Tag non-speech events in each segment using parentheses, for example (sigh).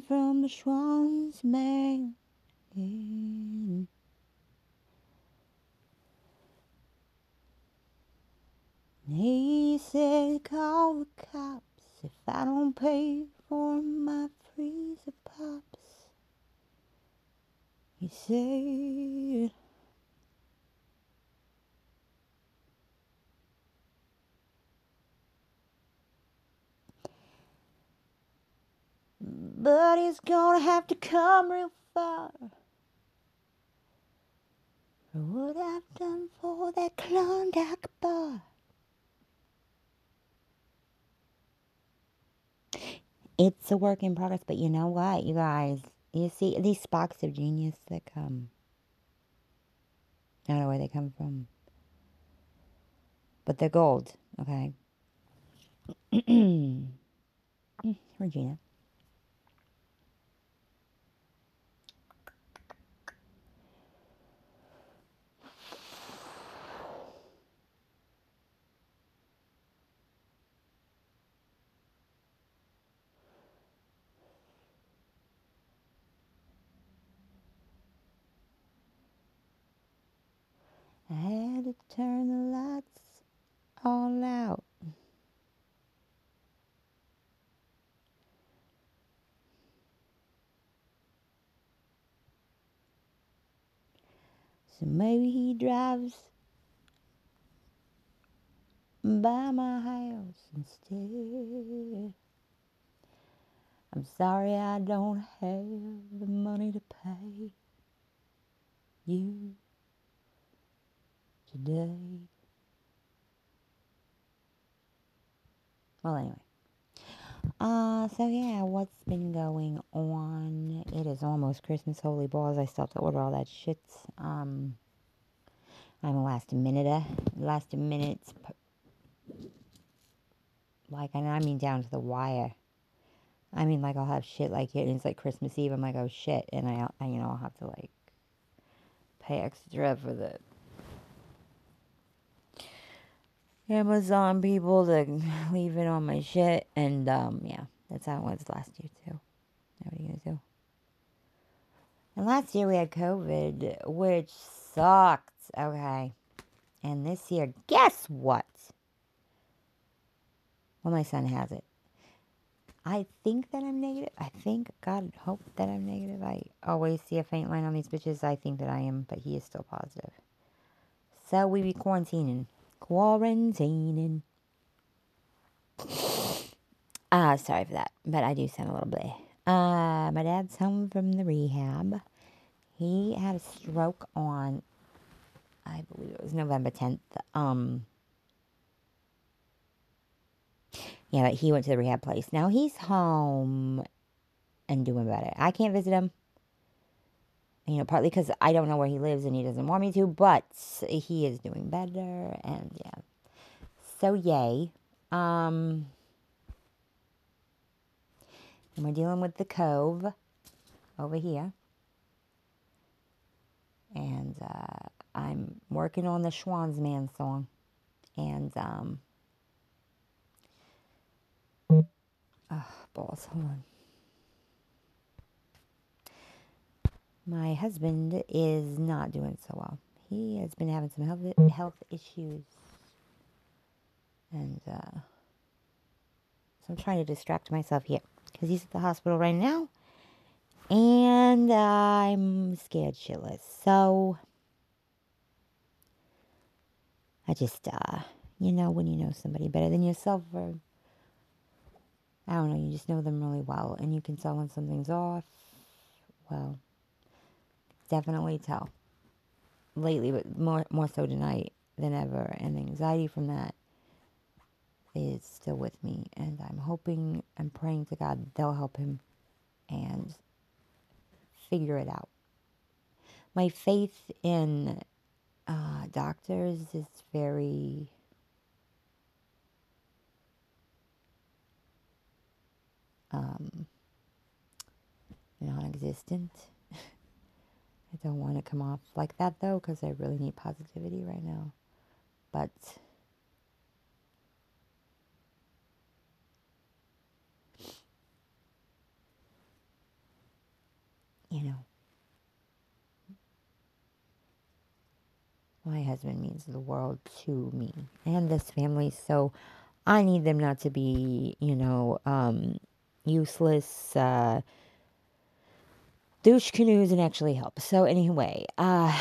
from the Schwan's man. He said, call the cops if I don't pay for my freezer pops. He said, but he's gonna have to come real far what I've done for that Klondike bar. It's a work in progress, but you know what, you guys? You see, these sparks of genius that come. I don't know where they come from. But they're gold, okay? (clears throat) Regina. I had to turn the lights all out. So maybe he drives by my house instead. I'm sorry I don't have the money to pay you today. Well, anyway. Uh, so yeah, what's been going on? It is almost Christmas, holy balls. I still have to order all that shit. Um, I'm a last minute, last minute, like, and I mean down to the wire. I mean, like, I'll have shit like it, and it's like Christmas Eve. I'm like, oh shit, and I, I you know, I'll have to like pay extra for the Amazon people to (laughs) leave it on my shit. And um, yeah, that's how it was last year too. What are you gonna do? And last year we had COVID, which sucked. Okay. And this year, guess what? Well, my son has it. I think that I'm negative. I think, God, hope that I'm negative. I always see a faint line on these bitches. I think that I am, but he is still positive. So we be quarantining quarantining. (sighs) Ah, uh, sorry for that, but I do sound a little bit. Uh, my dad's home from the rehab. He had a stroke on, I believe it was November 10th. Um, yeah, but he went to the rehab place. Now he's home and doing better. I can't visit him you know, partly because I don't know where he lives and he doesn't want me to, but he is doing better, and yeah. So, yay. Um, and we're dealing with the cove over here. And uh, I'm working on the Schwan's Man song. And, um, oh, balls, hold on. My husband is not doing so well. He has been having some health, health issues. And uh, so I'm trying to distract myself here because he's at the hospital right now. And I'm scared shitless. So I just, uh, you know, when you know somebody better than yourself, or I don't know, you just know them really well. And you can tell when something's off. Well, definitely tell lately, but more more so tonight than ever. And anxiety from that is still with me, and I'm hoping and praying to God they'll help him and figure it out. My faith in uh, doctors is very um, non-existent. I don't want to come off like that though, because I really need positivity right now. But you know, my husband means the world to me and this family. So I need them not to be, you know, um, useless uh, douche canoes and actually help. So anyway, uh,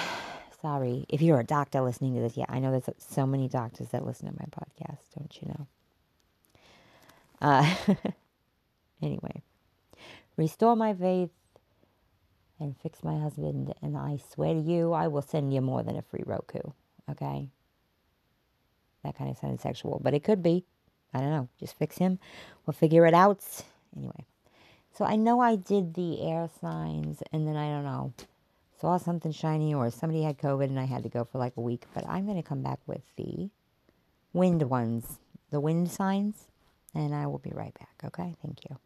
sorry if you're a doctor listening to this. Yeah, I know there's so many doctors that listen to my podcast. Don't you know? Uh, (laughs) anyway, restore my faith and fix my husband. And I swear to you, I will send you more than a free Roku. Okay? That kind of sounded sexual, but it could be. I don't know. Just fix him. We'll figure it out. Anyway. So I know I did the air signs and then I don't know. Saw something shiny or somebody had COVID and I had to go for like a week. But I'm going to come back with the wind ones, the wind signs. And I will be right back. Okay? Thank you.